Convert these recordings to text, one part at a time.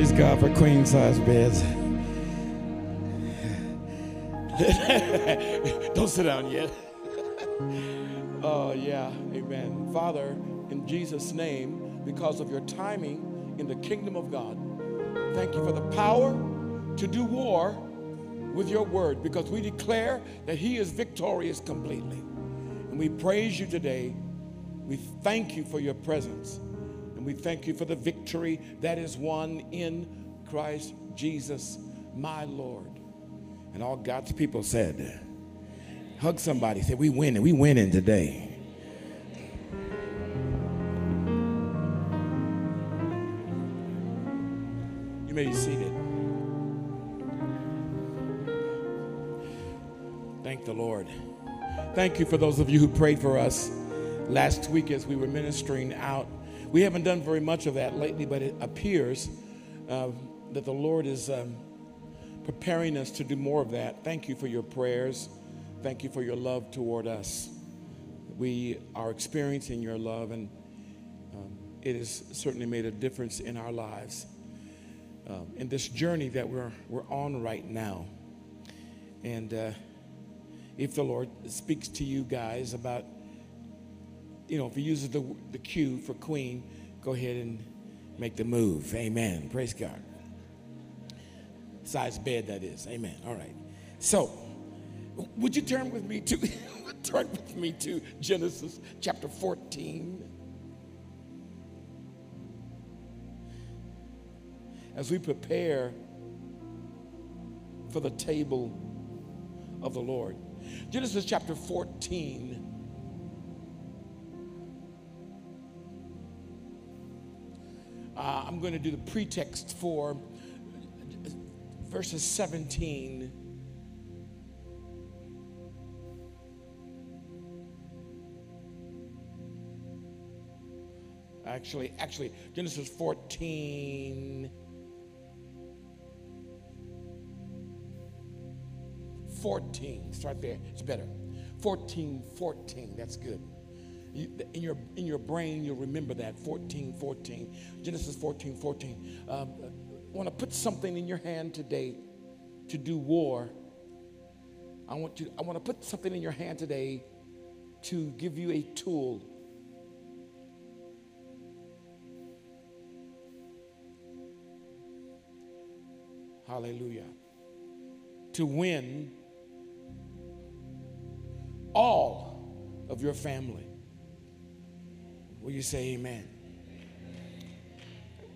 Praise God for queen size beds. Don't sit down yet. oh, yeah. Amen. Father, in Jesus' name, because of your timing in the kingdom of God, thank you for the power to do war with your word because we declare that He is victorious completely. And we praise you today. We thank you for your presence. And we thank you for the victory that is won in Christ Jesus, my Lord. And all God's people said, hug somebody, say, We winning, we winning today. You may be seated. Thank the Lord. Thank you for those of you who prayed for us last week as we were ministering out. We haven't done very much of that lately, but it appears uh, that the Lord is um, preparing us to do more of that. Thank you for your prayers. Thank you for your love toward us. We are experiencing your love, and um, it has certainly made a difference in our lives. Um, in this journey that we're, we're on right now. And uh, if the Lord speaks to you guys about, you know, if He uses the, the cue for Queen, go ahead and make the move. Amen. Praise God. Size bed, that is. Amen. All right. So, would you turn with me to turn with me to Genesis chapter 14? As we prepare for the table of the Lord. Genesis chapter 14. Uh, I'm going to do the pretext for verses 17. Actually, actually, Genesis 14. 14. Start there. It's better. 14, 14. That's good. You, in, your, in your brain, you'll remember that. 14, 14. Genesis 14, 14. Um, I want to put something in your hand today to do war. I want, you, I want to put something in your hand today to give you a tool. Hallelujah. To win all of your family. Will you say amen?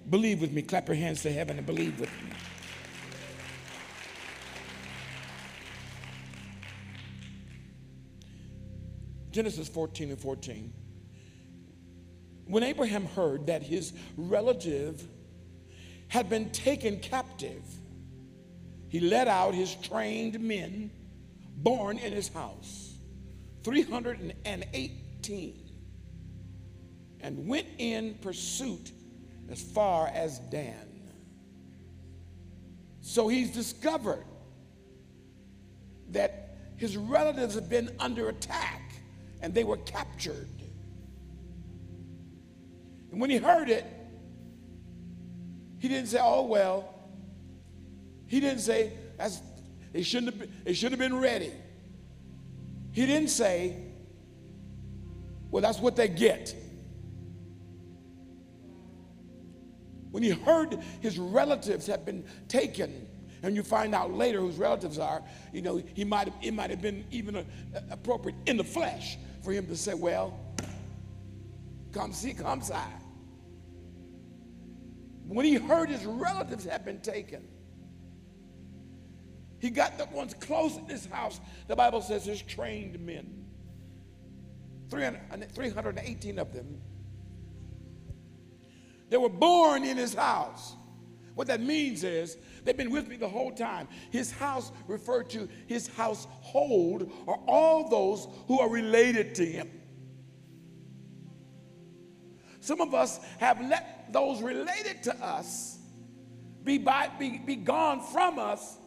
Believe with me. Clap your hands to heaven and believe with me. Genesis 14 and 14. When Abraham heard that his relative had been taken captive, he led out his trained men born in his house, 318, and went in pursuit as far as Dan. So he's discovered that his relatives have been under attack and they were captured. And when he heard it, he didn't say, oh, well. He didn't say, That's, they, shouldn't have been, they should have been ready. He didn't say, well, that's what they get. When he heard his relatives had been taken, and you find out later whose relatives are, you know, he might have, it might have been even a, a, appropriate in the flesh for him to say, well, come see, come see. When he heard his relatives had been taken, he got the ones close in his house. The Bible says his trained men. 300, 318 of them. They were born in his house. What that means is they've been with me the whole time. His house referred to his household or all those who are related to him. Some of us have let those related to us be, by, be, be gone from us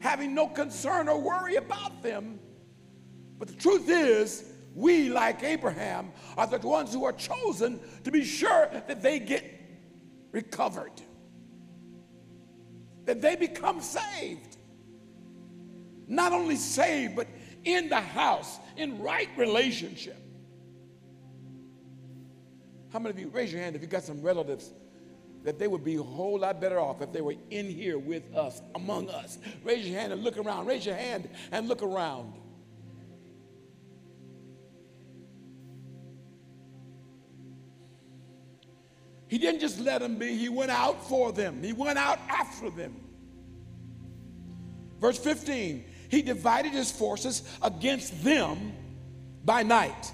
having no concern or worry about them. But the truth is, we, like Abraham, are the ones who are chosen to be sure that they get recovered. that they become saved. Not only saved, but in the house, in right relationship. How many of you, raise your hand if you got some relatives that they would be a whole lot better off if they were in here with us, among us. Raise your hand and look around. Raise your hand and look around. He didn't just let them be, he went out for them, he went out after them. Verse 15, he divided his forces against them by night,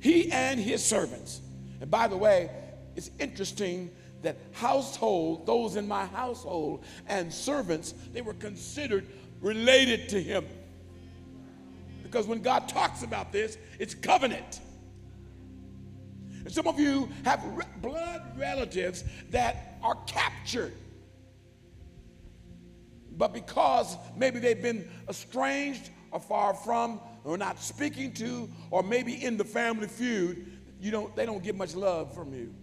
he and his servants. And by the way, it's interesting that household, those in my household, and servants, they were considered related to him. Because when God talks about this, it's covenant. Some of you have re- blood relatives that are captured. But because maybe they've been estranged or far from, or not speaking to, or maybe in the family feud, you don't, they don't get much love from you.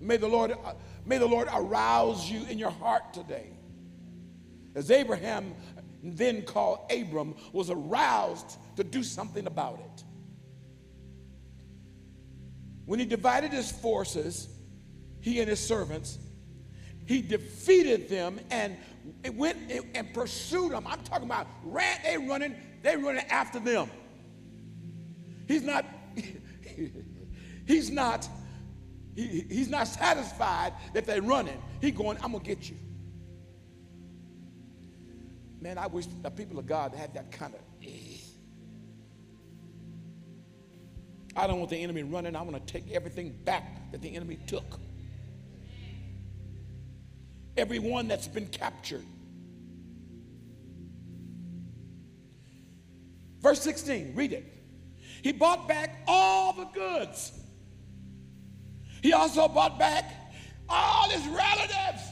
May the Lord, uh, may the Lord arouse you in your heart today. As Abraham, then called Abram, was aroused to do something about it. When he divided his forces, he and his servants, he defeated them and went and pursued them. I'm talking about ran, they running, they running after them. He's not, he's not he, he's not satisfied that they're running. He going, I'm gonna get you. Man, I wish the people of God had that kind of. I don't want the enemy running. I want to take everything back that the enemy took. Everyone that's been captured. Verse 16, read it. He bought back all the goods he also bought back all his relatives,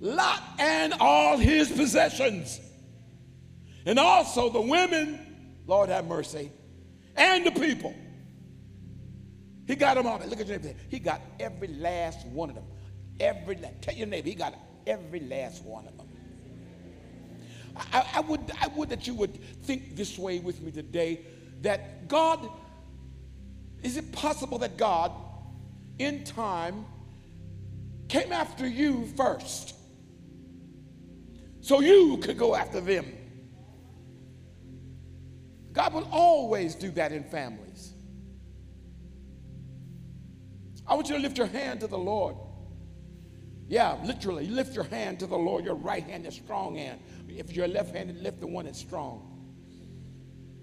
Lot and all his possessions, and also the women, Lord have mercy, and the people. He got them all. Look at your neighbor. He got every last one of them. Every tell your neighbor, he got every last one of them. I, I, would, I would that you would think this way with me today that God is it possible that God, in time, came after you first so you could go after them? God will always do that in families. I want you to lift your hand to the Lord. Yeah, literally, lift your hand to the Lord, your right hand, is strong hand. If you're left handed, lift the one that's strong.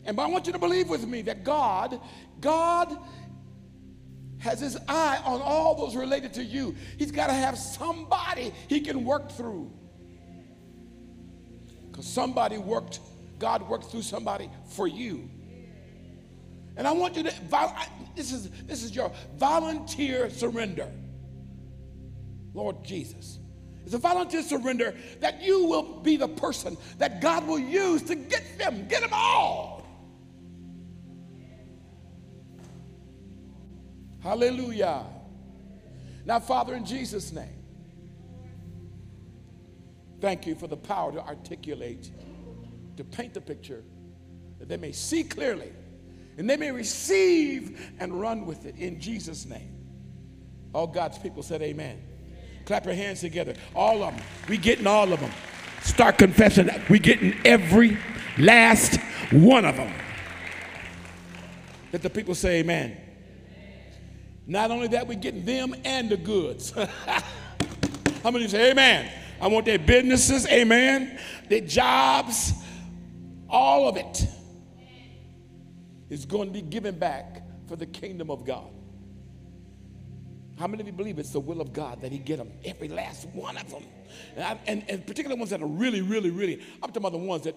And I want you to believe with me that God, God has his eye on all those related to you. He's got to have somebody he can work through. Because somebody worked, God worked through somebody for you. And I want you to, this is, this is your volunteer surrender. Lord Jesus. It's a volunteer surrender that you will be the person that God will use to get them, get them all. Hallelujah. Now, Father, in Jesus' name, thank you for the power to articulate, to paint the picture, that they may see clearly and they may receive and run with it in Jesus' name. All God's people said, Amen. Clap your hands together. All of them. We getting all of them. Start confessing. that. We getting every last one of them. Let the people say, Amen. Not only that, we're getting them and the goods. How many say amen? I want their businesses, amen, their jobs, all of it is going to be given back for the kingdom of God. How many of you believe it's the will of God that He get them, every last one of them? And, I, and, and particular ones that are really, really, really, I'm talking about the ones that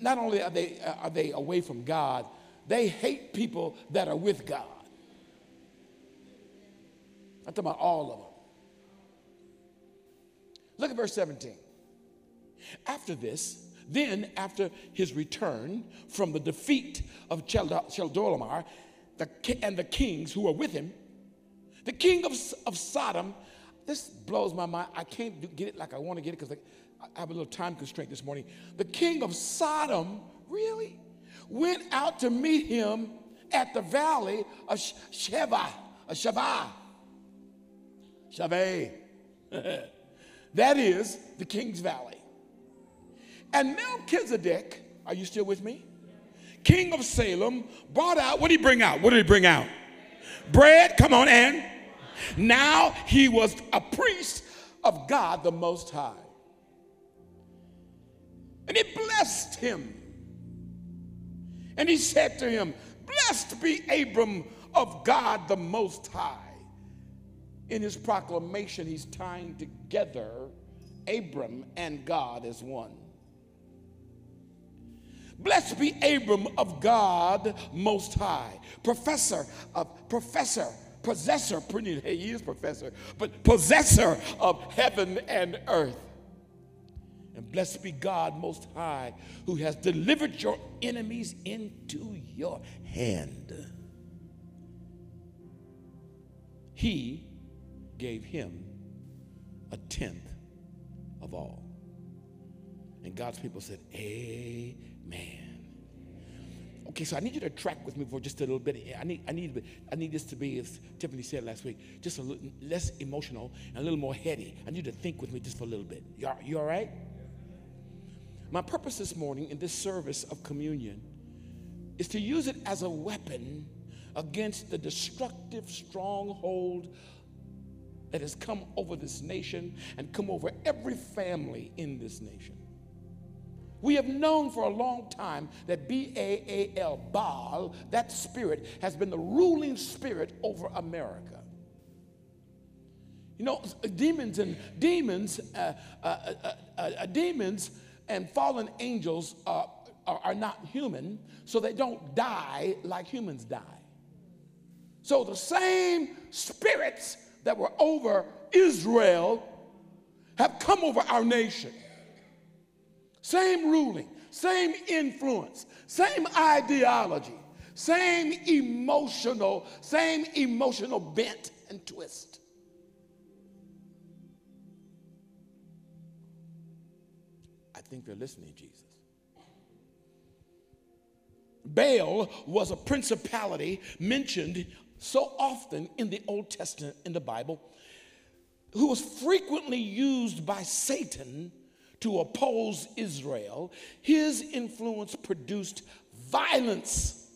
not only are they, uh, are they away from God, they hate people that are with God. I'm talking about all of them. Look at verse 17. After this, then after his return from the defeat of Chedorlaomer and the kings who were with him, the king of, of Sodom this blows my mind. I can't do, get it like I want to get it because I have a little time constraint this morning. The king of Sodom, really, went out to meet him at the valley of Sheva, a Sheva, Shaveh. that is the king's valley. And Melchizedek, are you still with me? King of Salem brought out, what did he bring out? What did he bring out? Bread, come on, and now he was a priest of God the Most High. And he blessed him. And he said to him, Blessed be Abram of God the Most High. In his proclamation, he's tying together Abram and God as one. Blessed be Abram of God Most High, professor of professor, possessor, pretty he is professor, but possessor of heaven and earth. And blessed be God Most High, who has delivered your enemies into your hand. He gave him a tenth of all. And God's people said, Amen. Okay, so I need you to track with me for just a little bit. I need, I need, I need this to be, as Tiffany said last week, just a little less emotional and a little more heady. I need you to think with me just for a little bit. You, you all right? My purpose this morning in this service of communion is to use it as a weapon against the destructive stronghold that has come over this nation and come over every family in this nation. We have known for a long time that B A A L, Baal, that spirit, has been the ruling spirit over America. You know, demons and demons, uh, uh, uh, uh, uh demons and fallen angels are, are not human, so they don't die like humans die. So the same spirits that were over Israel have come over our nation. Same ruling, same influence, same ideology, same emotional, same emotional bent and twist. I think they're listening, Jesus. Baal was a principality mentioned so often in the Old Testament in the Bible, who was frequently used by Satan to oppose Israel, his influence produced violence.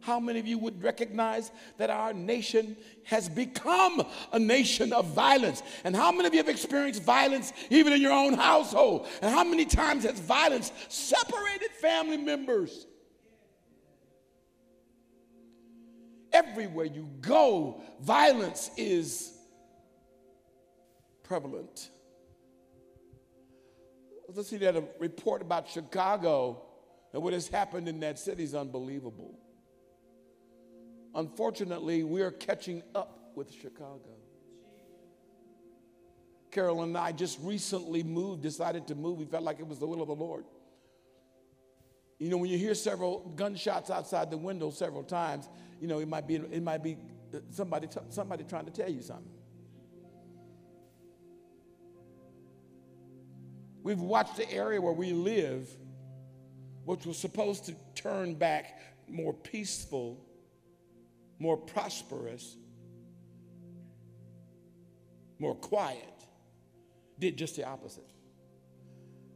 How many of you would recognize that our nation has become a nation of violence? And how many of you have experienced violence even in your own household? And how many times has violence separated family members? Everywhere you go, violence is prevalent. Let's see that a report about Chicago and what has happened in that city is unbelievable. Unfortunately, we are catching up with Chicago. Carol and I just recently moved, decided to move. We felt like it was the will of the Lord. You know, when you hear several gunshots outside the window several times, you know, it might be, it might be somebody, somebody trying to tell you something. We've watched the area where we live, which was supposed to turn back more peaceful, more prosperous, more quiet, did just the opposite.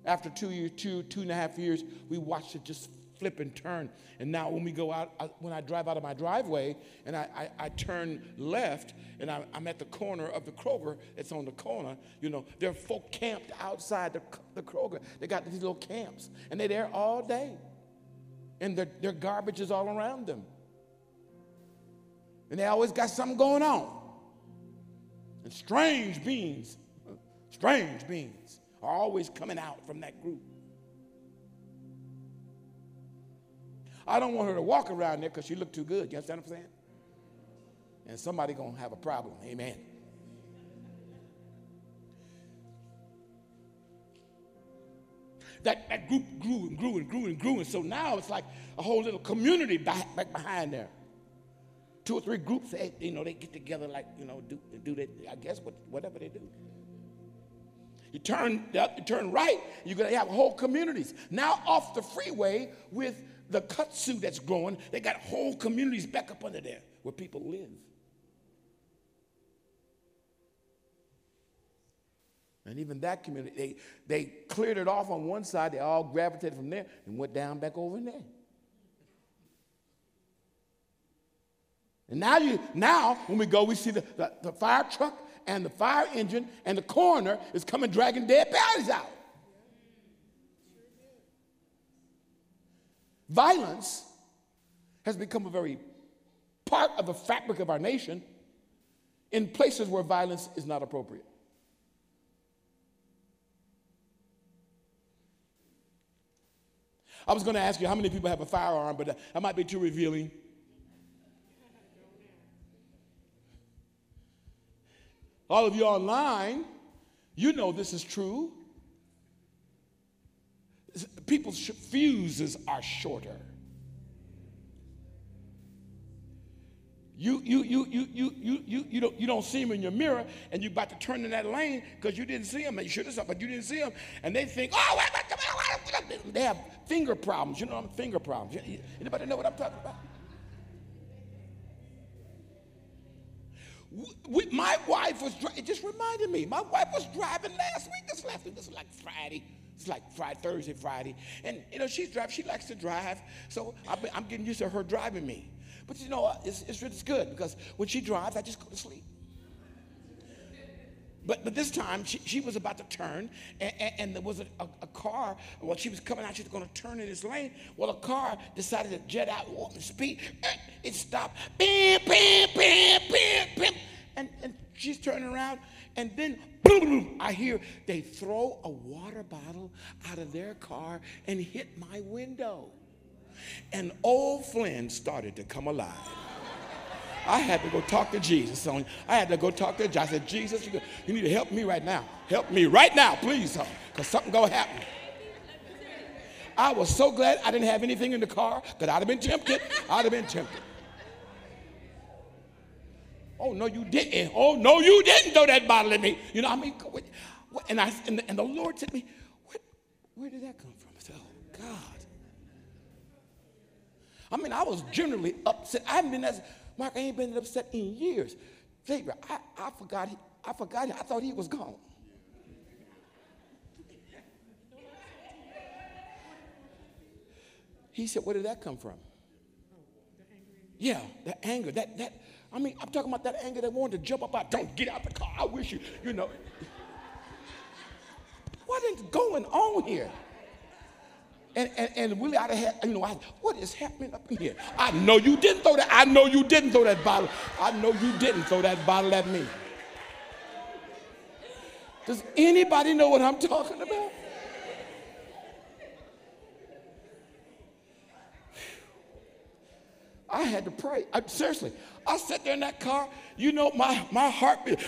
After two years, two, two and a half years, we watched it just flip and turn. And now when we go out, I, when I drive out of my driveway and I, I, I turn left and I, am at the corner of the Kroger, that's on the corner, you know, there are folk camped outside the, the Kroger. They got these little camps and they're there all day. And their, their garbage is all around them. And they always got something going on. And strange beings, strange beings are always coming out from that group. I don't want her to walk around there because she looked too good. You understand what I'm saying? And somebody gonna have a problem. Amen. That, that group grew and grew and grew and grew. And so now it's like a whole little community back, back behind there two or three groups, they, you know, they get together like, you know, do, do they, I guess, what, whatever they do. You turn, you turn right, you're going to have whole communities. Now off the freeway with the kudzu that's growing, they got whole communities back up under there where people live. And even that community, they, they cleared it off on one side, they all gravitated from there and went down back over in there. And now, you, now when we go, we see the, the, the fire truck and the fire engine and the coroner is coming dragging dead bodies out. Violence has become a very part of the fabric of our nation in places where violence is not appropriate. I was going to ask you how many people have a firearm, but that might be too revealing. All of you online, you know this is true. People's fuses are shorter. You, you, you, you, you, you, you, you, don't, you don't see them in your mirror and you're about to turn in that lane because you didn't see them and you should have saw, but you didn't see them. And they think, oh, they have finger problems. You know, I'm finger problems. Anybody know what I'm talking about? We, my wife was, it just reminded me, my wife was driving last week, this last week, this was like Friday. It's like Friday, Thursday, Friday. And, you know, she's driving, she likes to drive. So I'm getting used to her driving me. But, you know, it's, it's, it's good because when she drives, I just go to sleep. But, but this time she, she was about to turn, and, and, and there was a, a, a, car. Well, she was coming out, she was going to turn in this lane. Well, a car decided to jet out, walk the speed. It stopped. Bam, bam, bam, bam, bam. And, and she's turning around, and then I hear they throw a water bottle out of their car and hit my window. And old Flynn started to come alive. I had to go talk to Jesus. I had to go talk to Jesus. I said, Jesus, you, need to help me right now. Help me right now, please, because something gonna happen. I was so glad I didn't have anything in the car because I'd have been tempted. I'd have been tempted. Oh, no, you didn't. Oh, no, you didn't throw that bottle at me. You know, I mean, and, I, and, the, and the Lord said to me, where, where did that come from? I said, oh, God. I mean, I was generally upset. I haven't been as, Mark, I ain't been upset in years. Xavier, I, I forgot, I forgot, I thought he was gone. He said, where did that come from? Yeah, the anger, that, that, I mean, I'm talking about that anger that wanted to jump up out, don't get out the car, I wish you, you know. What is going on here? And, and, and really, I'd have had, you know, I, what is happening up in here? I know you didn't throw that. I know you didn't throw that bottle. I know you didn't throw that bottle at me. Does anybody know what I'm talking about? I had to pray. I, seriously, I sat there in that car. You know, my, my heartbeat.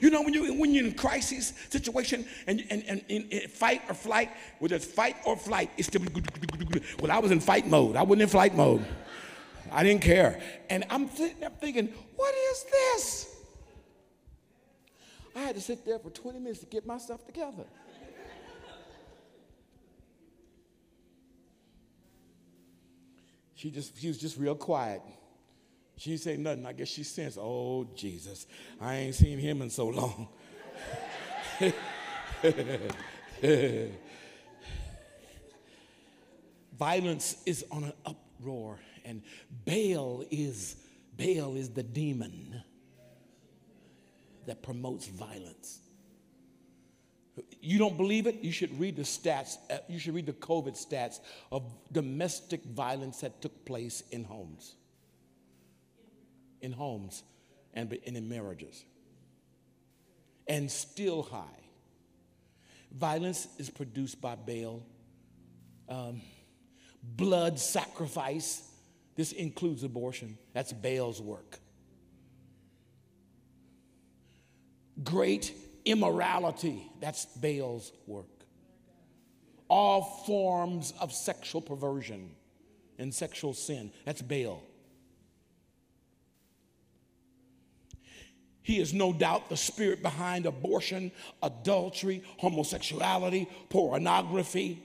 You know, when, you, when you're in a crisis situation and, and, and, in fight or flight, whether it's fight or flight, it's still. Well, I was in fight mode. I wasn't in flight mode. I didn't care. And I'm sitting there thinking, what is this? I had to sit there for 20 minutes to get myself together. She just she was just real quiet. She say nothing. I guess she sensed, oh, Jesus, I ain't seen him in so long. Violence is on an uproar, and Baal is Baal is the demon that promotes violence. You don't believe it? You should read the stats. Uh, you should read the COVID stats of domestic violence that took place in homes in homes and in marriages. And still high. Violence is produced by Baal. Um, blood sacrifice. This includes abortion. That's Baal's work. Great immorality. That's Baal's work. All forms of sexual perversion and sexual sin. That's Baal. He is no doubt the spirit behind abortion, adultery, homosexuality, pornography,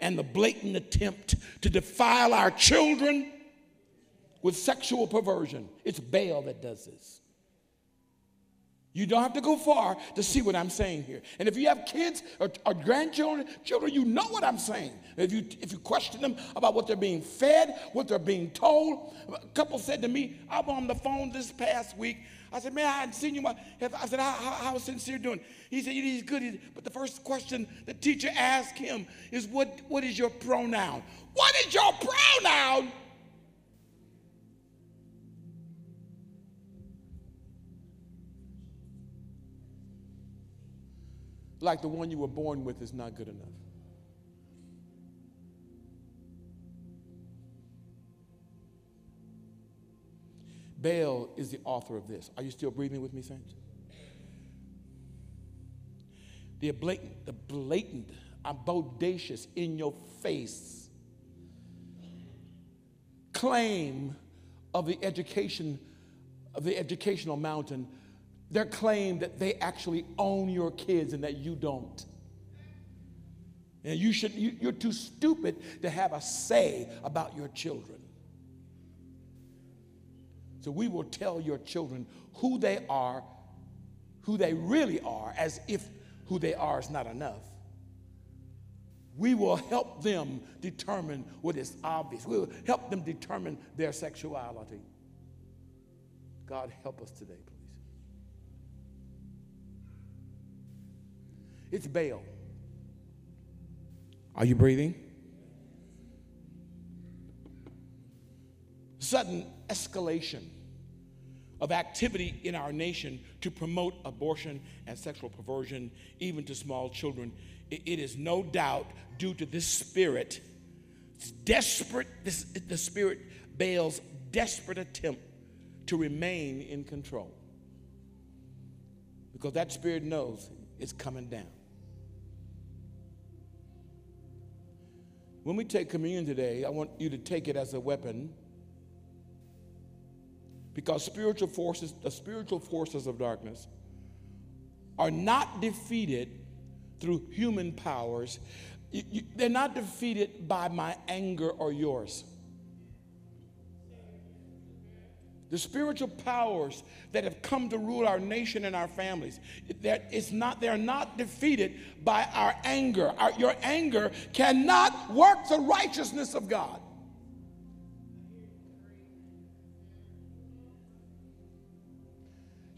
and the blatant attempt to defile our children with sexual perversion. It's Baal that does this. You don't have to go far to see what I'm saying here. And if you have kids or, or, grandchildren, children, you know what I'm saying. If you if you question them about what they're being fed, what they're being told, a couple said to me, I'm on the phone this past week. I said, man, I hadn't seen you. I said, how, how, how's Sincere doing? He said, he's good. But the first question the teacher asked him is, what, what is your pronoun? What is your pronoun? Like the one you were born with is not good enough. Baal is the author of this. Are you still breathing with me, saints? The blatant, the blatant, I'm bodacious in your face claim of the education of the educational mountain their claim that they actually own your kids and that you don't. And you should, you, you're too stupid to have a say about your children. So we will tell your children who they are, who they really are, as if who they are is not enough. We will help them determine what is obvious. We will help them determine their sexuality. God, help us today, please. It's Baal. Are you breathing? Sudden escalation of activity in our nation to promote abortion and sexual perversion, even to small children. it is no doubt due to this spirit, it's desperate, this, the spirit Baal's desperate attempt to remain in control. Because that spirit knows it's coming down. When we take communion today, I want you to take it as a weapon because spiritual forces, the spiritual forces of darkness, are not defeated through human powers. You, you, they're not defeated by my anger or yours. The spiritual powers that have come to rule our nation and our families it's not they're not defeated by our anger our, your anger cannot work the righteousness of god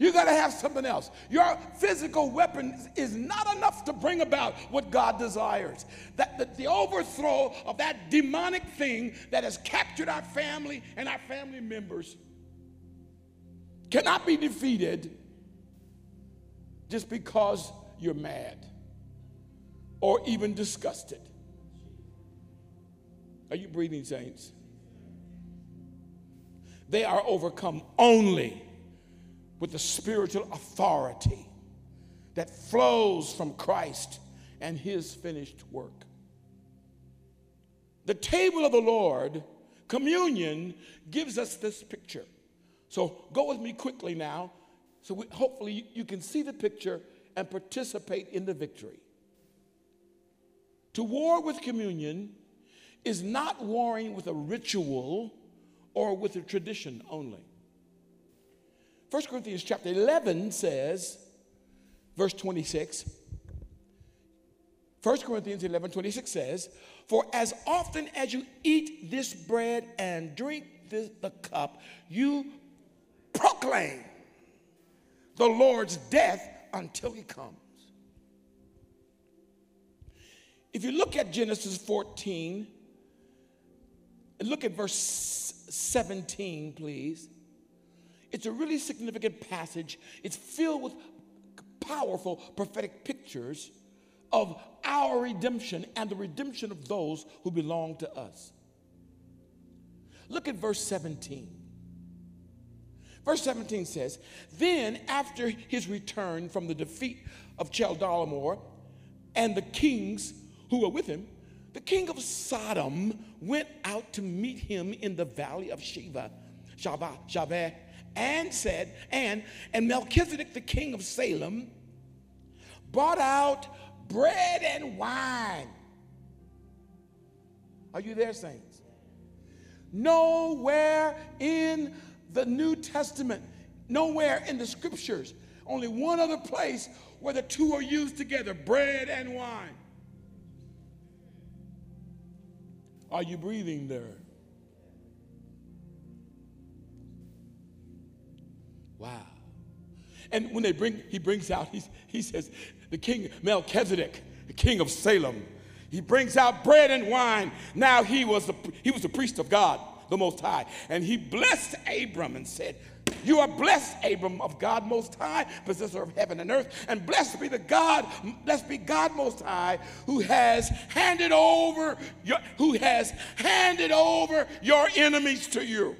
You got to have something else. Your physical weapon is not enough to bring about what God desires. That the, overthrow of that demonic thing that has captured our family and our family members cannot be defeated just because you're mad or even disgusted. Are you breathing, saints? They are overcome only with the spiritual authority that flows from Christ and his finished work. The table of the Lord, communion, gives us this picture. So go with me quickly now. So we, hopefully you can see the picture and participate in the victory. To war with communion is not warring with a ritual or with a tradition only. 1 Corinthians chapter 11 says, verse 26, 1 Corinthians 11 26 says, For as often as you eat this bread and drink this, the cup, you proclaim the Lord's death until he comes. If you look at Genesis 14, and look at verse 17, please. It's a really significant passage. It's filled with powerful prophetic pictures of our redemption and the redemption of those who belong to us. Look at verse 17. Verse 17 says, Then after his return from the defeat of Chedorlaomer and the kings who were with him, the king of Sodom went out to meet him in the valley of Shiva, Shaveh, and said, and, and Melchizedek, the king of Salem, brought out bread and wine. Are you there, saints? Nowhere in the New Testament, nowhere in the scriptures, only one other place where the two are used together bread and wine. Are you breathing there? Wow. And when they bring, he brings out, he, he says, the king Melchizedek, the king of Salem, he brings out bread and wine. Now he was the, he was the priest of God, the Most High. And he blessed Abram and said, you are blessed, Abram, of God Most High, possessor of heaven and earth, and blessed be the God, blessed be God Most High, who has handed over your, who has handed over your enemies to you.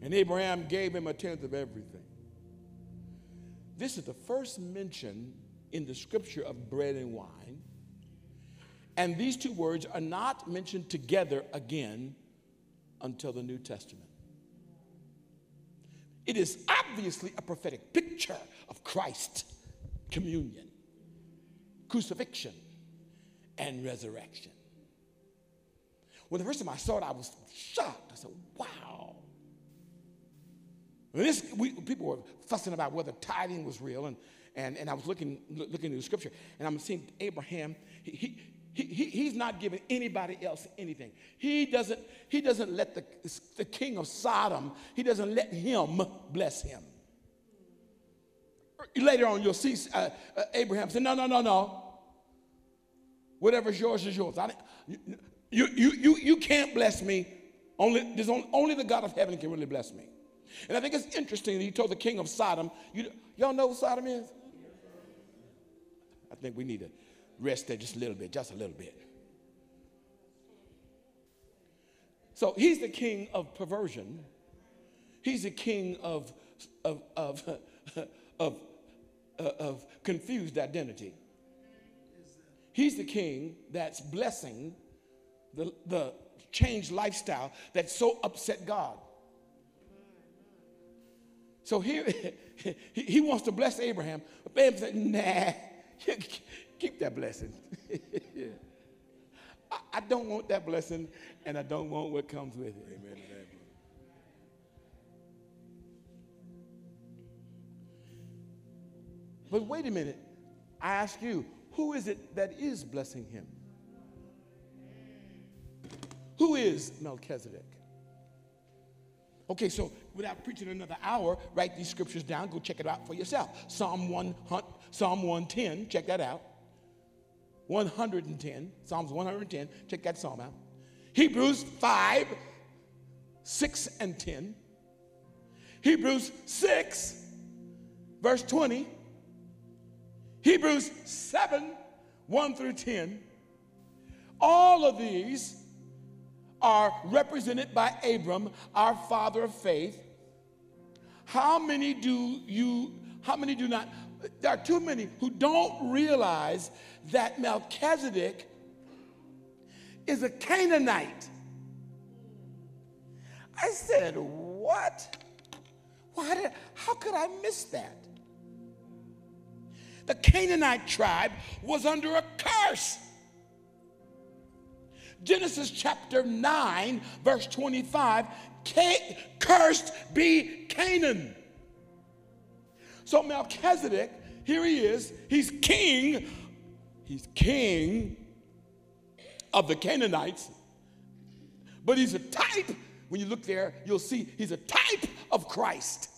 And Abraham gave him a tenth of everything. This is the first mention in the scripture of bread and wine. And these two words are not mentioned together again until the New Testament. It is obviously a prophetic picture of Christ, communion, crucifixion, and resurrection. When the first time I saw it, I was shocked. I said, wow. This, we, people were fussing about whether tithing was real, and, and, and I was looking, looking in the scripture, and I'm seeing Abraham, he, he, he, he's not giving anybody else anything. He doesn't, he doesn't let the, the king of Sodom, he doesn't let him bless him. Later on, you'll see uh, uh, Abraham say, No, no, no, no. Whatever's yours is yours. I, you, you, you, you can't bless me. Only, there's only, only the God of heaven can really bless me. And I think it's interesting that he told the king of Sodom, you, y'all know what Sodom is? I think we need to rest there just a little bit, just a little bit. So he's the king of perversion. He's the king of, of, of, of, uh, of confused identity. He's the king that's blessing the, the changed lifestyle that so upset God. So here, he wants to bless Abraham, but Abraham said, nah, keep that blessing. yeah. I, I, don't want that blessing, and I don't want what comes with it. Amen. Amen. But wait a minute. I ask you, who is it that is blessing him? Who is Melchizedek? Okay, so without preaching another hour, write these scriptures down. Go check it out for yourself. Psalm 1, Psalm 110, check that out. 110, Psalms 110, check that psalm out. Hebrews 5, 6 and 10. Hebrews 6, verse 20. Hebrews 7, 1 through 10. All of these are represented by Abram, our father of faith. How many do you, how many do not? There are too many who don't realize that Melchizedek is a Canaanite. I said, What? Why did, how could I miss that? The Canaanite tribe was under a curse. Genesis chapter 9, verse 25 cursed be Canaan. So Melchizedek, here he is, he's king, he's king of the Canaanites, but he's a type. When you look there, you'll see he's a type of Christ.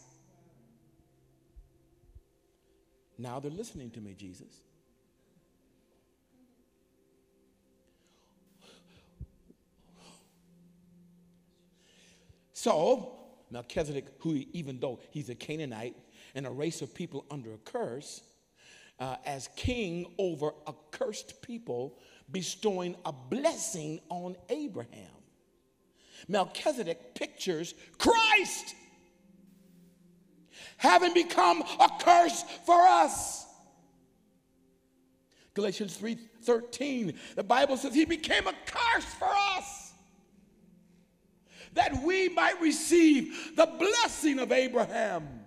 Now they're listening to me, Jesus. So, Melchizedek, who even though he's a Canaanite and a race of people under a curse, uh, as king over a cursed people, bestowing a blessing on Abraham. Melchizedek pictures Christ having become a curse for us. Galatians 3:13, the Bible says he became a curse for us. that we might receive the blessing of Abraham.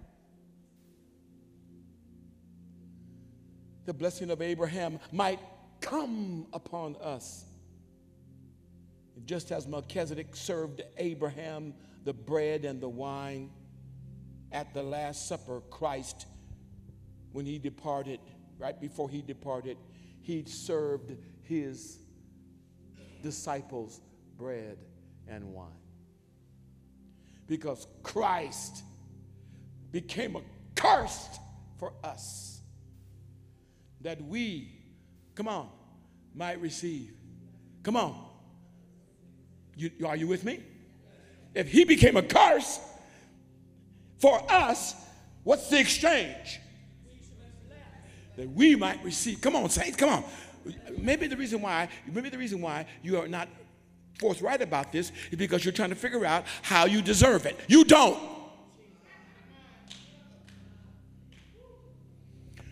The blessing of Abraham might come upon us. Just as Melchizedek served Abraham the bread and the wine at the Last Supper, Christ, when he departed, right before he departed, he served his disciples bread and wine. Because Christ became a curse for us that we, come on, might receive. Come on. You, are you with me? If he became a curse for us, what's the exchange? That we might receive. Come on, saints, come on. Maybe the reason why, maybe the reason why you are not forthright about this is because you're trying to figure out how you deserve it. You don't.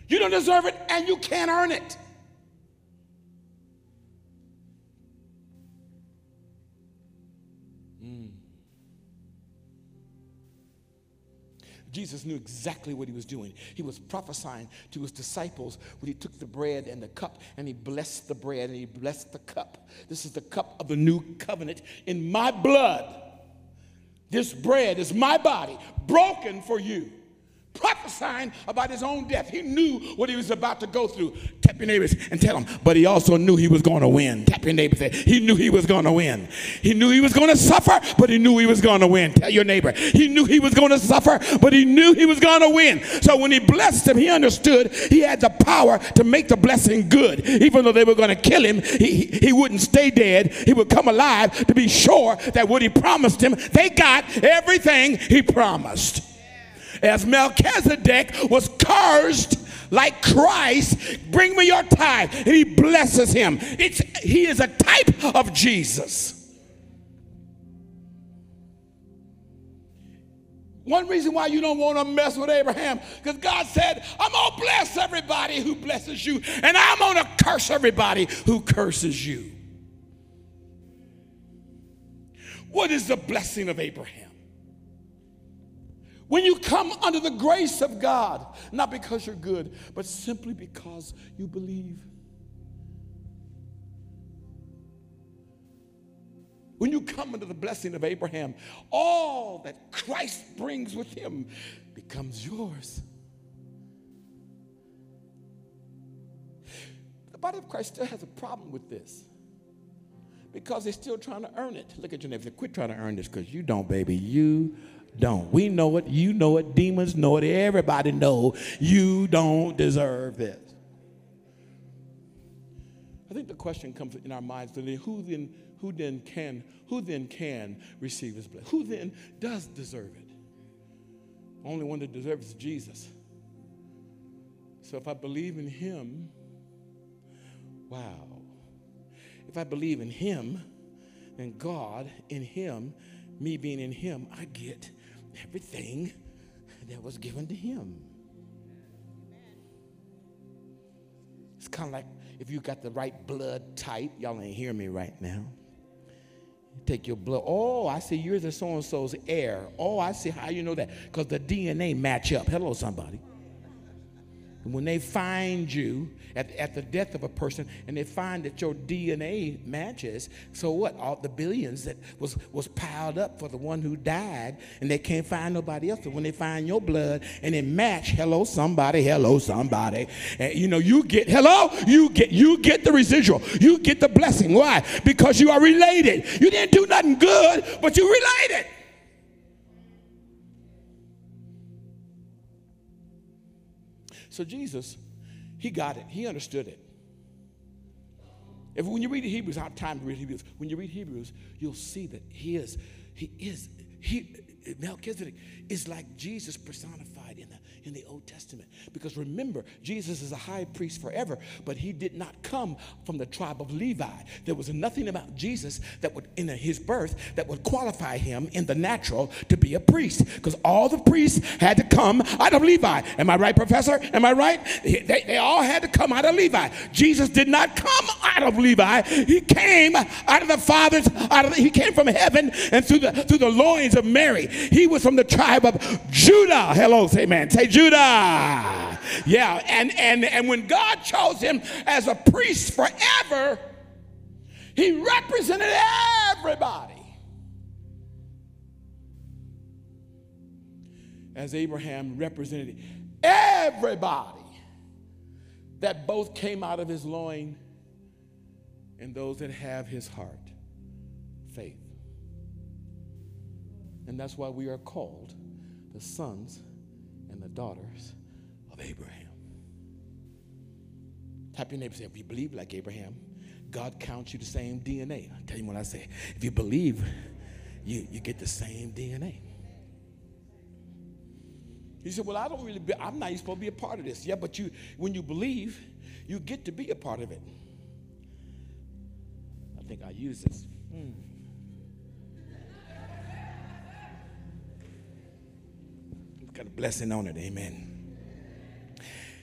You don't deserve it and you can't earn it. Mm. Jesus knew exactly what he was doing. He was prophesying to his disciples when he took the bread and the cup and he blessed the bread and he blessed the cup. This is the cup of the new covenant in my blood. This bread is my body broken for you prophesying about his own death. He knew what he was about to go through. Tap your neighbors and tell them, but he also knew he was going to win. Tap your neighbors. He knew he was going to win. He knew he was going to suffer, but he knew he was going to win. Tell your neighbor, he knew he was going to suffer, but he knew he was going to win. So when he blessed him, he understood he had the power to make the blessing good. Even though they were going to kill him, he, he wouldn't stay dead. He would come alive to be sure that what he promised him, they got everything he promised as Melchizedek was cursed like Christ, bring me your tithe. And he blesses him. It's, he is a type of Jesus. One reason why you don't want to mess with Abraham, because God said, I'm going to bless everybody who blesses you, and I'm going to curse everybody who curses you. What is the blessing of Abraham? When you come under the grace of God, not because you're good, but simply because you believe. When you come under the blessing of Abraham, all that Christ brings with him becomes yours. The body of Christ still has a problem with this because they're still trying to earn it. Look at your neighbor. Quit trying to earn this because you don't, baby. You don't. We know it. You know it. Demons know it. Everybody know you don't deserve this. I think the question comes in our minds Who then? Who then can? Who then can receive His blessing? Who then does deserve it? Only one that deserves is Jesus. So if I believe in Him, wow. If I believe in Him, then God in Him, me being in Him, I get everything that was given to him. It's kind of like if you got the right blood type, y'all ain't hear me right now. take your blood. Oh, I see you're the so and so's heir. Oh, I see how you know that because the DNA match up. Hello, somebody. When they find you at, at the death of a person and they find that your DNA matches, so what? All the billions that was, was piled up for the one who died and they can't find nobody else. So when they find your blood and it match, hello somebody, hello somebody. And you know, you get, hello, you get, you get the residual. You get the blessing. Why? Because you are related. You didn't do nothing good, but you related. So Jesus, he got it. He understood it. If when you read Hebrews, I have time to read Hebrews. When you read Hebrews, you'll see that he is, he is, he Melchizedek is like Jesus personified in the, Old Testament. Because remember, Jesus is a high priest forever, but he did not come from the tribe of Levi. There was nothing about Jesus that would, in his birth, that would qualify him in the natural to be a priest. Because all the priests had to come out of Levi. Am I right, Professor? Am I right? They, they all had to come out of Levi. Jesus did not come out of Levi. He came out of the Father's, out of, the, he came from heaven and through the, through the loins of Mary. He was from the tribe of Judah. Hello, say man. Say Judah. Yeah, and, and, and when God chose him as a priest forever, he represented everybody. As Abraham represented everybody that both came out of his loin and those that have his heart faith. And that's why we are called the sons and the daughters of Abraham. Tap your neighbor say, if you believe like Abraham, God counts you the same DNA. I'll tell you what I say. If you believe, you, you get the same DNA. He said, Well, I don't really, be, I'm not supposed to be a part of this. Yeah, but you, when you believe, you get to be a part of it. I think I use this. Hmm. Got a blessing on it. Amen.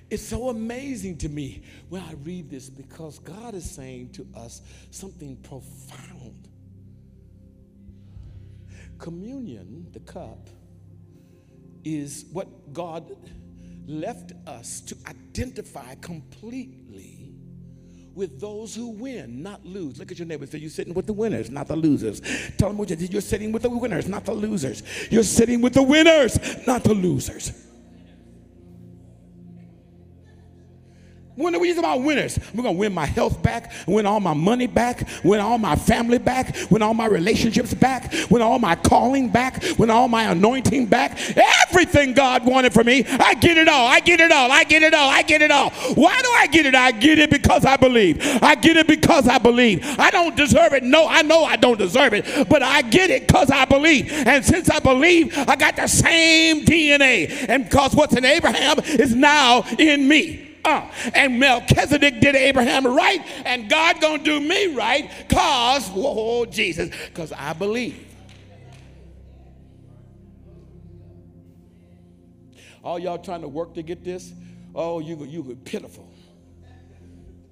It's so amazing to me when I read this because God is saying to us something profound. Communion, the cup, is what God left us to identify completely with those who win, not lose. Look at your neighbor. Say, you're sitting with the winners, not the losers. Tell them what you did. You're sitting with the winners, not the losers. You're sitting with the winners, not the losers. When are we talking about winners? We're to win my health back, win all my money back, win all my family back, win all my relationships back, win all my calling back, win all my anointing back. Everything God wanted for me, I get it all. I get it all. I get it all. I get it all. Why do I get it? I get it because I believe. I get it because I believe. I don't deserve it. No, I know I don't deserve it, but I get it because I believe. And since I believe, I got the same DNA. And because what's in Abraham is now in me. Uh, and Melchizedek did Abraham right, and God gonna do me right, cause whoa, Jesus, cause I believe. All y'all trying to work to get this? Oh, you you pitiful,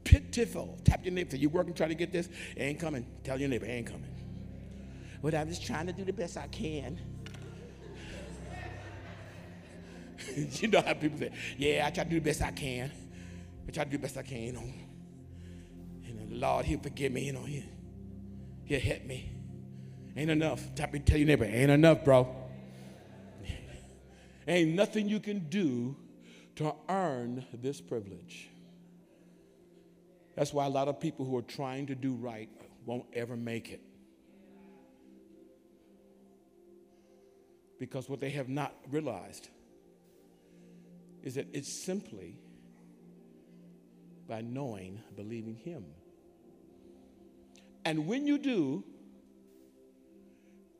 pitiful. Tap your neighbor. You working trying to get this? ain't coming. Tell your neighbor, ain't coming. But I'm just trying to do the best I can. you know how people say, yeah, I try to do the best I can. I try to do the best I can, you know. And the Lord, He'll forgive me, you know. He'll, he'll help me. Ain't enough. Tap tell your neighbor, ain't enough, bro. ain't nothing you can do to earn this privilege. That's why a lot of people who are trying to do right won't ever make it. Because what they have not realized is that it's simply by knowing, believing Him. And when you do,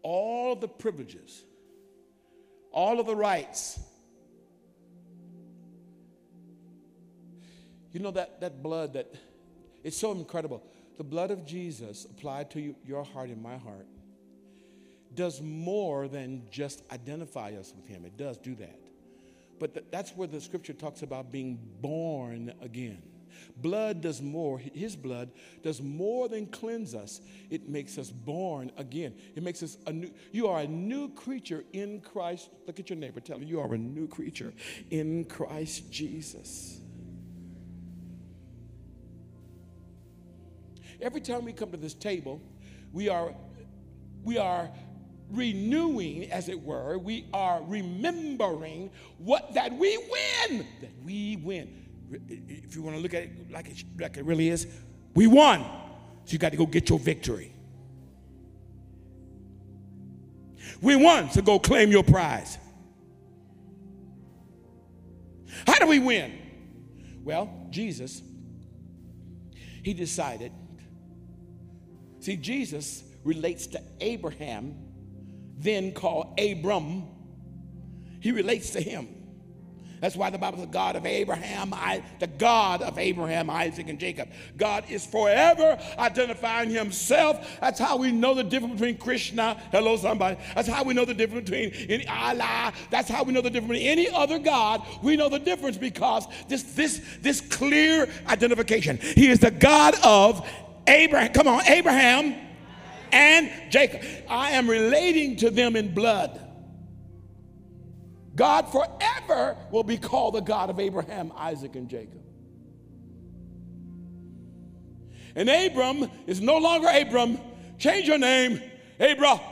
all the privileges, all of the rights, you know that, that blood that it's so incredible. The blood of Jesus applied to you, your heart and my heart does more than just identify us with Him. It does do that. But th- that's where the scripture talks about being born again. Blood does more, His blood does more than cleanse us. It makes us born again. It makes us a new, you are a new creature in Christ. Look at your neighbor, tell him you are a new creature in Christ Jesus. Every time we come to this table, we are, we are renewing, as it were, we are remembering what that we win, that we win if you want to look at it like it, like it really is, we won. So you got to go get your victory. We won, so go claim your prize. How do we win? Well, Jesus, he decided. See, Jesus relates to Abraham then called Abram, he relates to him. That's why the Bible says God of Abraham, I, the God of Abraham, Isaac, and Jacob. God is forever identifying himself. That's how we know the difference between Krishna, hello somebody. That's how we know the difference between any Allah. That's how we know the difference between any other God. We know the difference because this, this, this clear identification. He is the God of Abraham. Come on, Abraham and Jacob. I am relating to them in blood. God forever will be called the God of Abraham, Isaac, and Jacob. And Abram is no longer Abram. Change your name, Abraham.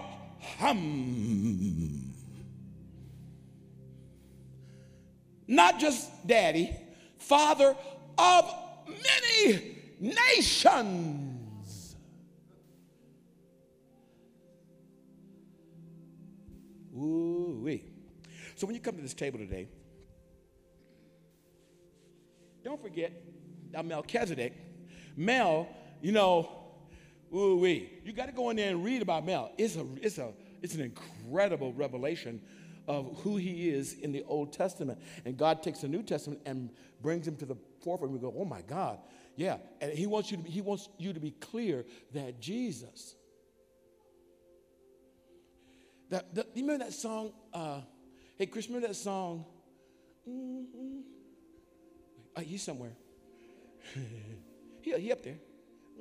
Not just daddy, father of many nations. Ooh, wee. So when you come to this table today, don't forget that Melchizedek. Mel, you know, ooh wee. You got to go in there and read about Mel. It's a, it's a, it's an incredible revelation of who he is in the Old Testament. And God takes the New Testament and brings him to the forefront. We go, oh my God, yeah. And he wants you to be, he wants you to be clear that Jesus. That, that you remember that song? Uh, Hey, Chris, remember that song? Mm-hmm. Oh, he's somewhere. he, he up there.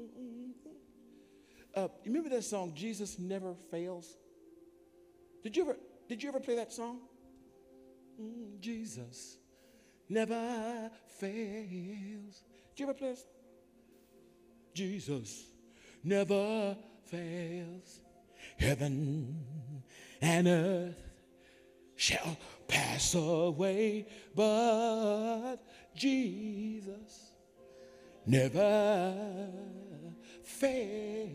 Mm-hmm. Uh, you remember that song, Jesus Never Fails? Did you ever, did you ever play that song? Mm, Jesus never fails. Did you ever play this? Jesus never fails. Heaven and earth shall pass away, but Jesus never fails.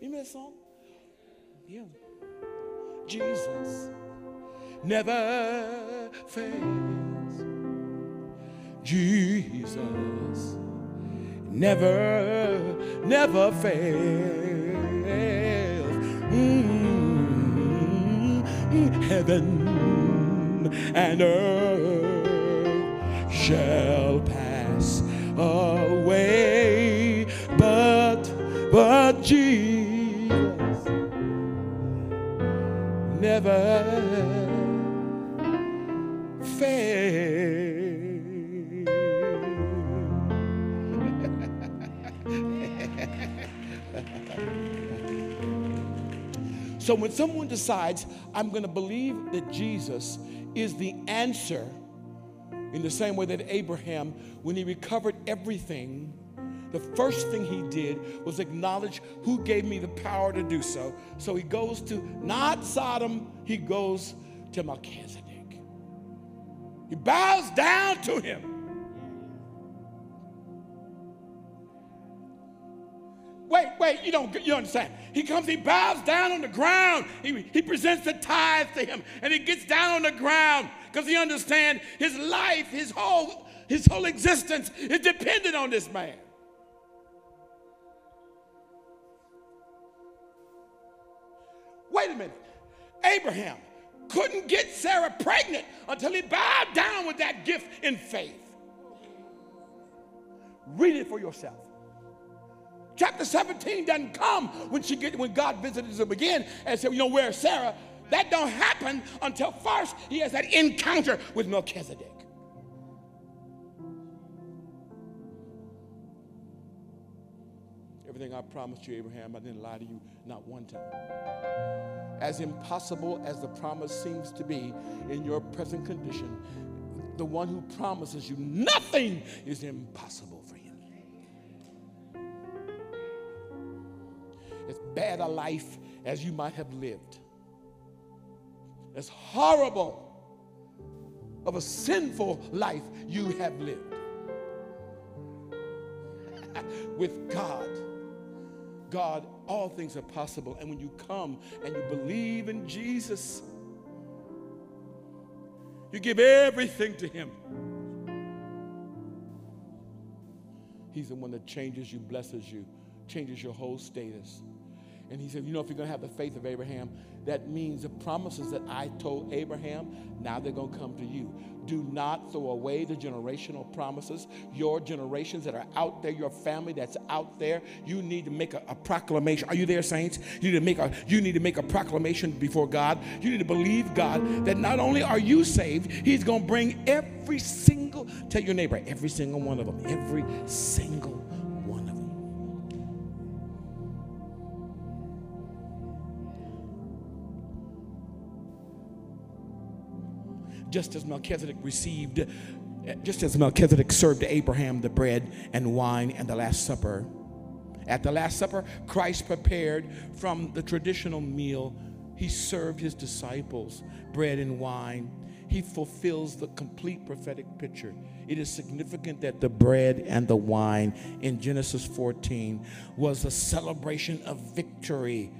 Remember that song? Yeah. Jesus never fails. Jesus never, never fails. Heaven and earth shall pass away, but but Jesus never So when someone decides, I'm going to believe that Jesus is the answer, in the same way that Abraham, when he recovered everything, the first thing he did was acknowledge who gave me the power to do so. So he goes to not Sodom, he goes to Melchizedek. He bows down to him. You don't, you understand. He comes, he bows down on the ground. He, he presents the tithe to him, and he gets down on the ground because he understands his life, his whole, his whole existence is dependent on this man. Wait a minute. Abraham couldn't get Sarah pregnant until he bowed down with that gift in faith. Read it for yourself. Chapter 17 doesn't come when she get when God visited them again and said, you know, where's Sarah? That don't happen until first he has that encounter with Melchizedek. Everything I promised you, Abraham, I didn't lie to you not one time. As impossible as the promise seems to be in your present condition, the one who promises you nothing is impossible. As bad a life as you might have lived, as horrible of a sinful life you have lived. With God, God, all things are possible. And when you come and you believe in Jesus, you give everything to Him. He's the one that changes you, blesses you, changes your whole status And he said, You know, if you're going to have the faith of Abraham, that means the promises that I told Abraham, now they're going to come to you. Do not throw away the generational promises. Your generations that are out there, your family that's out there, you need to make a, a proclamation. Are you there, saints? You need to make a you need to make a proclamation before God. You need to believe God that not only are you saved, He's going to bring every single, tell your neighbor, every single one of them, every single just as Melchizedek received, just as Melchizedek served Abraham the bread and wine and the Last Supper. At the Last Supper, Christ prepared from the traditional meal. He served his disciples bread and wine. He fulfills the complete prophetic picture. It is significant that the bread and the wine in Genesis 14 was a celebration of victory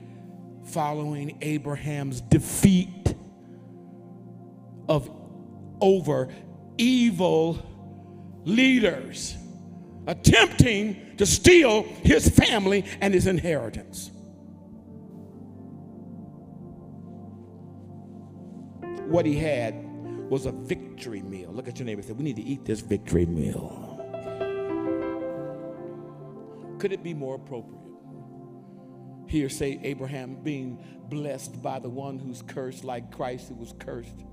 following Abraham's defeat of over evil leaders attempting to steal his family and his inheritance. What he had was a victory meal. Look at your neighbor and say, We need to eat this victory meal. Could it be more appropriate? Here, say Abraham being blessed by the one who's cursed, like Christ who was cursed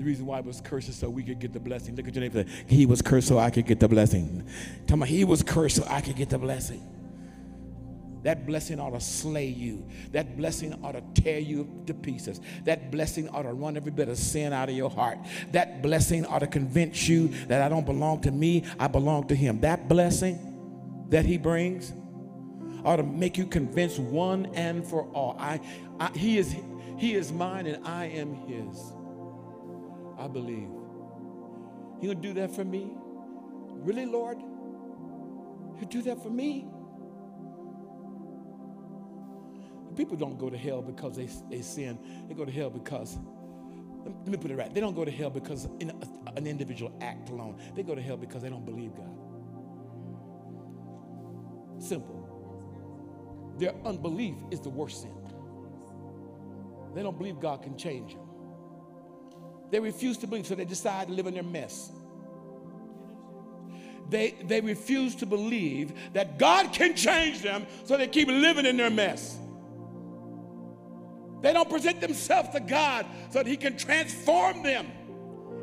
the reason why it was cursed is so we could get the blessing. Look at your neighbor. He was cursed so I could get the blessing. Tell me, he was cursed so I could get the blessing. That blessing ought to slay you. That blessing ought to tear you to pieces. That blessing ought to run every bit of sin out of your heart. That blessing ought to convince you that I don't belong to me, I belong to him. That blessing that he brings ought to make you convinced one and for all. I, I he is he is mine and I am his. I believe. You gonna do that for me? Really, Lord? You do that for me? People don't go to hell because they, they sin. They go to hell because, let me put it right, they don't go to hell because in a, an individual act alone. They go to hell because they don't believe God. Simple. Their unbelief is the worst sin. They don't believe God can change them. They refuse to believe, so they decide to live in their mess. They, they refuse to believe that God can change them, so they keep living in their mess. They don't present themselves to God so that He can transform them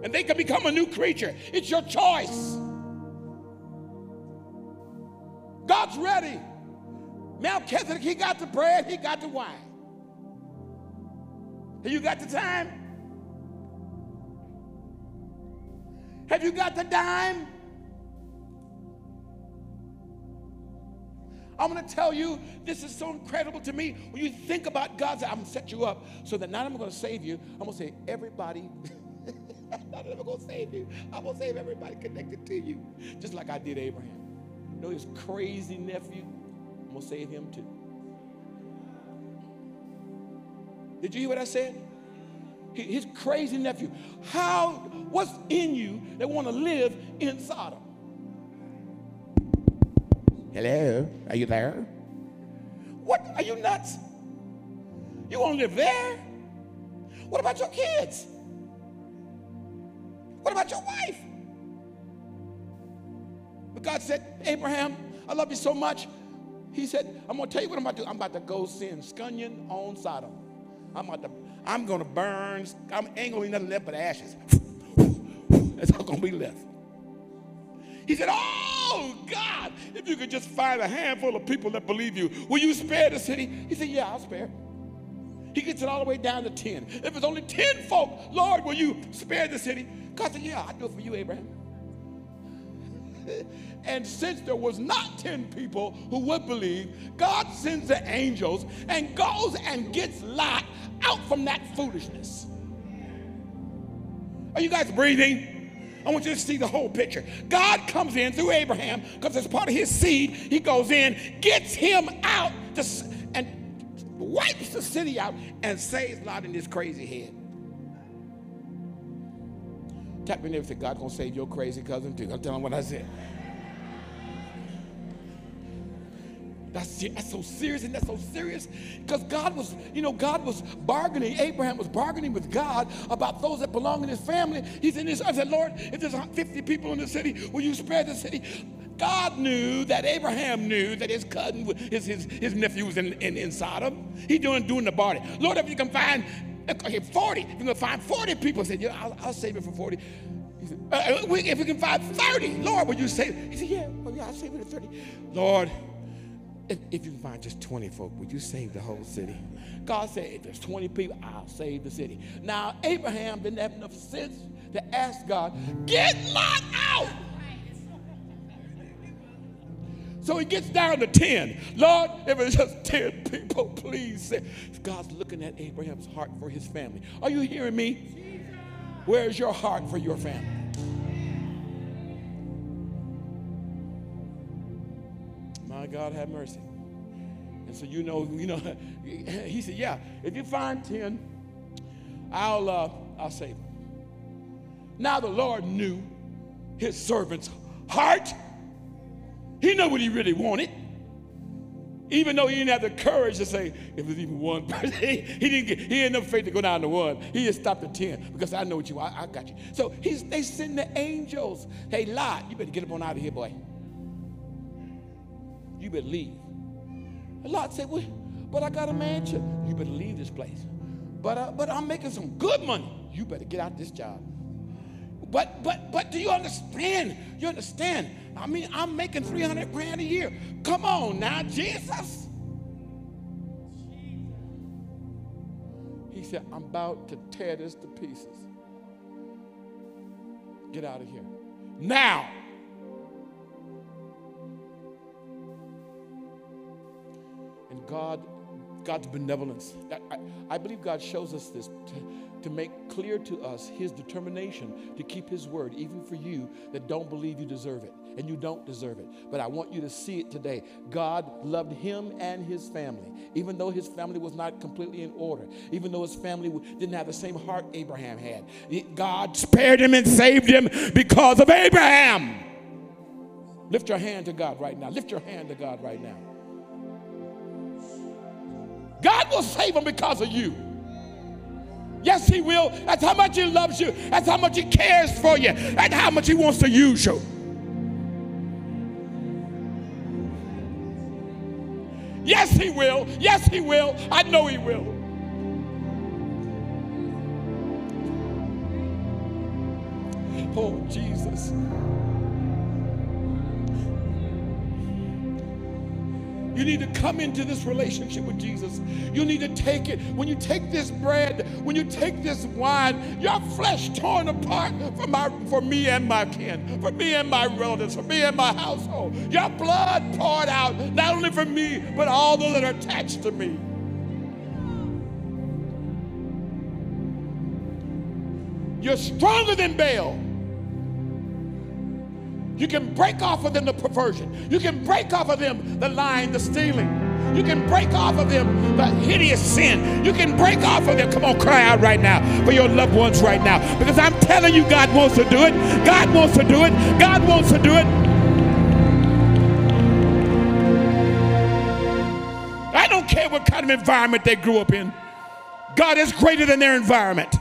and they can become a new creature. It's your choice. God's ready. Melchizedek, he got the bread, he got the wine. Have you got the time? Have you got the dime? I'm going to tell you, this is so incredible to me. When you think about God's, I'm going to set you up so that not I'm going to save you, I'm going to say, everybody, not I'm going to save you. I'm going to save everybody connected to you, just like I did Abraham. You know his crazy nephew? I'm going to save him too. Did you hear what I said? His crazy nephew. How, what's in you that want to live in Sodom? Hello, are you there? What, are you nuts? You want to live there? What about your kids? What about your wife? But God said, Abraham, I love you so much. He said, I'm going to tell you what I'm about to do. I'm about to go send Scunion on Sodom. I'm about to I'm going to burn. I ain't going to be nothing left but ashes. That's all going to be left. He said, Oh, God, if you could just find a handful of people that believe you, will you spare the city? He said, Yeah, I'll spare. He gets it all the way down to 10. If it's only 10 folk, Lord, will you spare the city? God said, Yeah, I'll do it for you, Abraham. And since there was not 10 people who would believe, God sends the angels and goes and gets Lot out from that foolishness. Are you guys breathing? I want you to see the whole picture. God comes in through Abraham because as part of his seed, he goes in, gets him out, to, and wipes the city out and saves Lot in his crazy head. Tap me and say, God's gonna save your crazy cousin too. I'm telling what I said. That's, that's so serious and that's so serious because God was, you know, God was bargaining. Abraham was bargaining with God about those that belong in his family. He's in his, I said, Lord, if there's 50 people in the city, will you spare the city? God knew that Abraham knew that his cousin, his, his, his nephew was in, in, in Sodom. He doing, doing the barter. Lord, if you can find okay, 40, if can find 40 people, said, yeah, I'll, I'll save it for 40. He said, uh, uh if we can find 30, Lord, will you save it? He said, yeah, well, yeah, I'll save it at 30. Lord, if, if you can find just 20 folk, would you save the whole city? God said, if there's 20 people, I'll save the city. Now, Abraham didn't have enough sense to ask God, get Lot out. So he gets down to 10. Lord, if it's just 10 people, please. God's looking at Abraham's heart for his family. Are you hearing me? Where's your heart for your family? My God, have mercy. And so you know, you know, he said, yeah, if you find 10, I'll, uh, I'll save them. Now the Lord knew his servant's heart. He knew what he really wanted. Even though he didn't have the courage to say, if there's even one person, he, didn't get, he had enough faith to go down to one. He just stopped at 10 because I know what you I, I got you. So he's, they send the angels. Hey, Lot, you better get up on out of here, boy. You better leave. And Lot said, well, but I got a mansion. You better leave this place. But, uh, but I'm making some good money. You better get out this job. But but but do you understand? You understand? I mean, I'm making 300 grand a year. Come on now, Jesus. He said, I'm about to tear this to pieces. Get out of here. Now. And God, God's benevolence. I, I believe God shows us this. To, to make clear to us his determination to keep his word, even for you that don't believe you deserve it and you don't deserve it. But I want you to see it today. God loved him and his family, even though his family was not completely in order, even though his family didn't have the same heart Abraham had. God spared him and saved him because of Abraham. Lift your hand to God right now. Lift your hand to God right now. God will save him because of you. Yes, He will. That's how much He loves you. That's how much He cares for you. That's how much He wants to use you. He will. Yes, He will. I know He will. Oh, Jesus. You need to come into this relationship with Jesus. You need to take it. When you take this bread, when you take this wine, your flesh torn apart for, my, for me and my kin, for me and my relatives, for me and my household. Your blood poured out, not only for me, but all those that are attached to me. You're stronger than Baal. You can break off of them the perversion. You can break off of them the lying, the stealing. You can break off of them the hideous sin. You can break off of them. Come on, cry out right now for your loved ones right now. Because I'm telling you, God wants to do it. God wants to do it. God wants to do it. I don't care what kind of environment they grew up in. God is greater than their environment.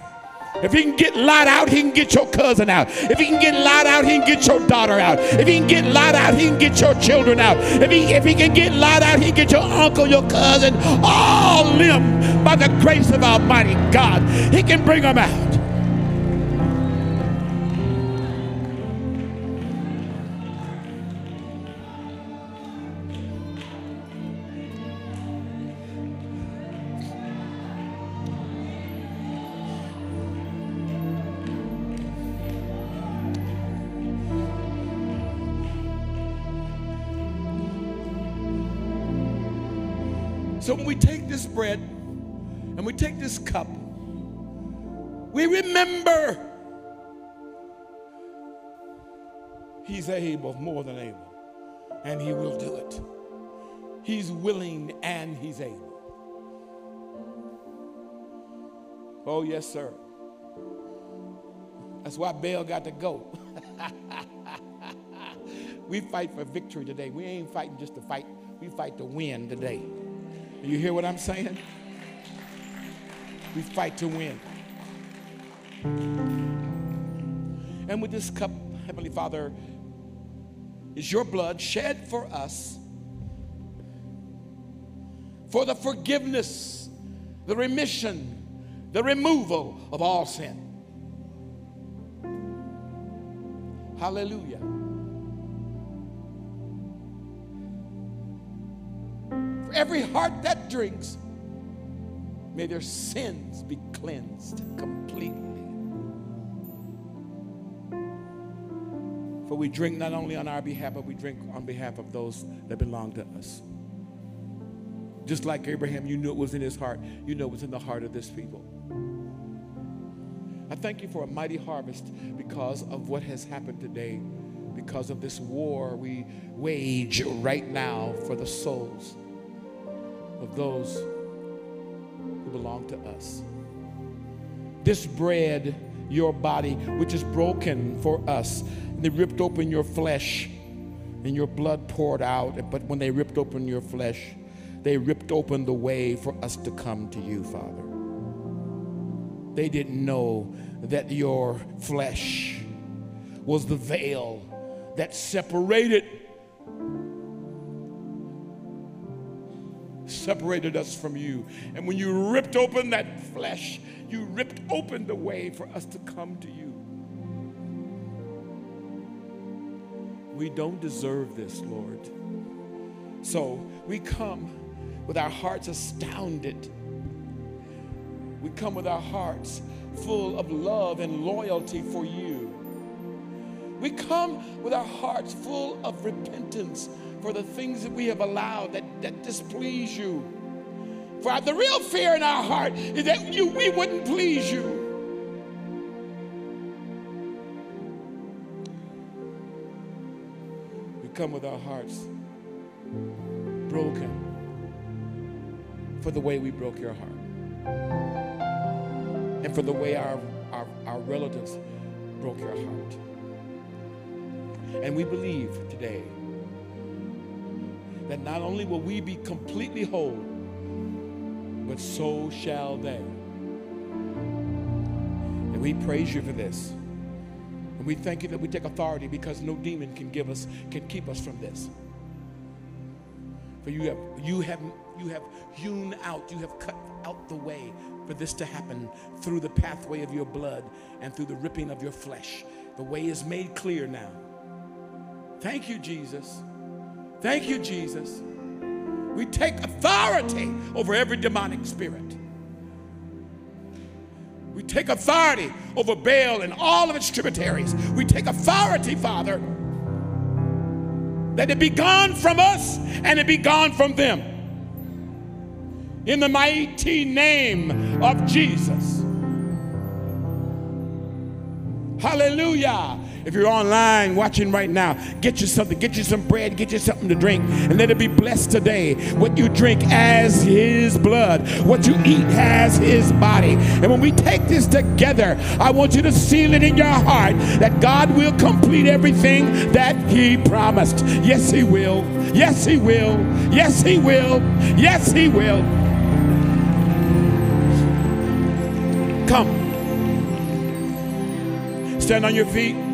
If he can get Lot out, he can get your cousin out. If he can get Lot out, he can get your daughter out. If he can get Lot out, he can get your children out. If he, if he can get Lot out, he can get your uncle, your cousin, all them by the grace of Almighty God. He can bring them out. Bread and we take this cup, we remember He's able, more than able, and He will do it. He's willing and He's able. Oh, yes, sir. That's why Baal got to go. we fight for victory today. We ain't fighting just to fight We fight to win today. You hear what I'm saying? We fight to win. And with this cup, Heavenly Father, is your blood shed for us for the forgiveness, the remission, the removal of all sin. Hallelujah. Every heart that drinks, may their sins be cleansed completely. For we drink not only on our behalf, but we drink on behalf of those that belong to us. Just like Abraham, you knew it was in his heart, you know it was in the heart of this people. I thank you for a mighty harvest because of what has happened today, because of this war we wage right now for the souls of those who belong to us. This bread, your body, which is broken for us, and they ripped open your flesh and your blood poured out. But when they ripped open your flesh, they ripped open the way for us to come to you, Father. They didn't know that your flesh was the veil that separated separated us from you. And when you ripped open that flesh, you ripped open the way for us to come to you. We don't deserve this, Lord. So we come with our hearts astounded we come with our hearts full of love and loyalty for you. We come with our hearts full of repentance for the things that we have allowed that, that displease you. For the real fear in our heart is that you, we wouldn't please you. We come with our hearts broken for the way we broke your heart and for the way our, our, our relatives broke your heart. And we believe today that not only will we be completely whole, but so shall they. And we praise you for this. And we thank you that we take authority because no demon can give us, can keep us from this. For you have you have you have hewn out, you have cut out the way for this to happen through the pathway of your blood and through the ripping of your flesh. The way is made clear now. Thank you, Jesus. Thank you, Jesus. We take authority over every demonic spirit. We take authority over Baal and all of its tributaries. We take authority, Father, that it be gone from us and it be gone from them in the mighty name of Jesus. Hallelujah. If you're online watching right now, get you something, get you some bread, get you something to drink, and let it be blessed today. What you drink as His blood, what you eat as His body. And when we take this together, I want you to seal it in your heart that God will complete everything that He promised. Yes, He will. Yes, He will. Yes, He will. Yes, He will. Come. Stand on your feet.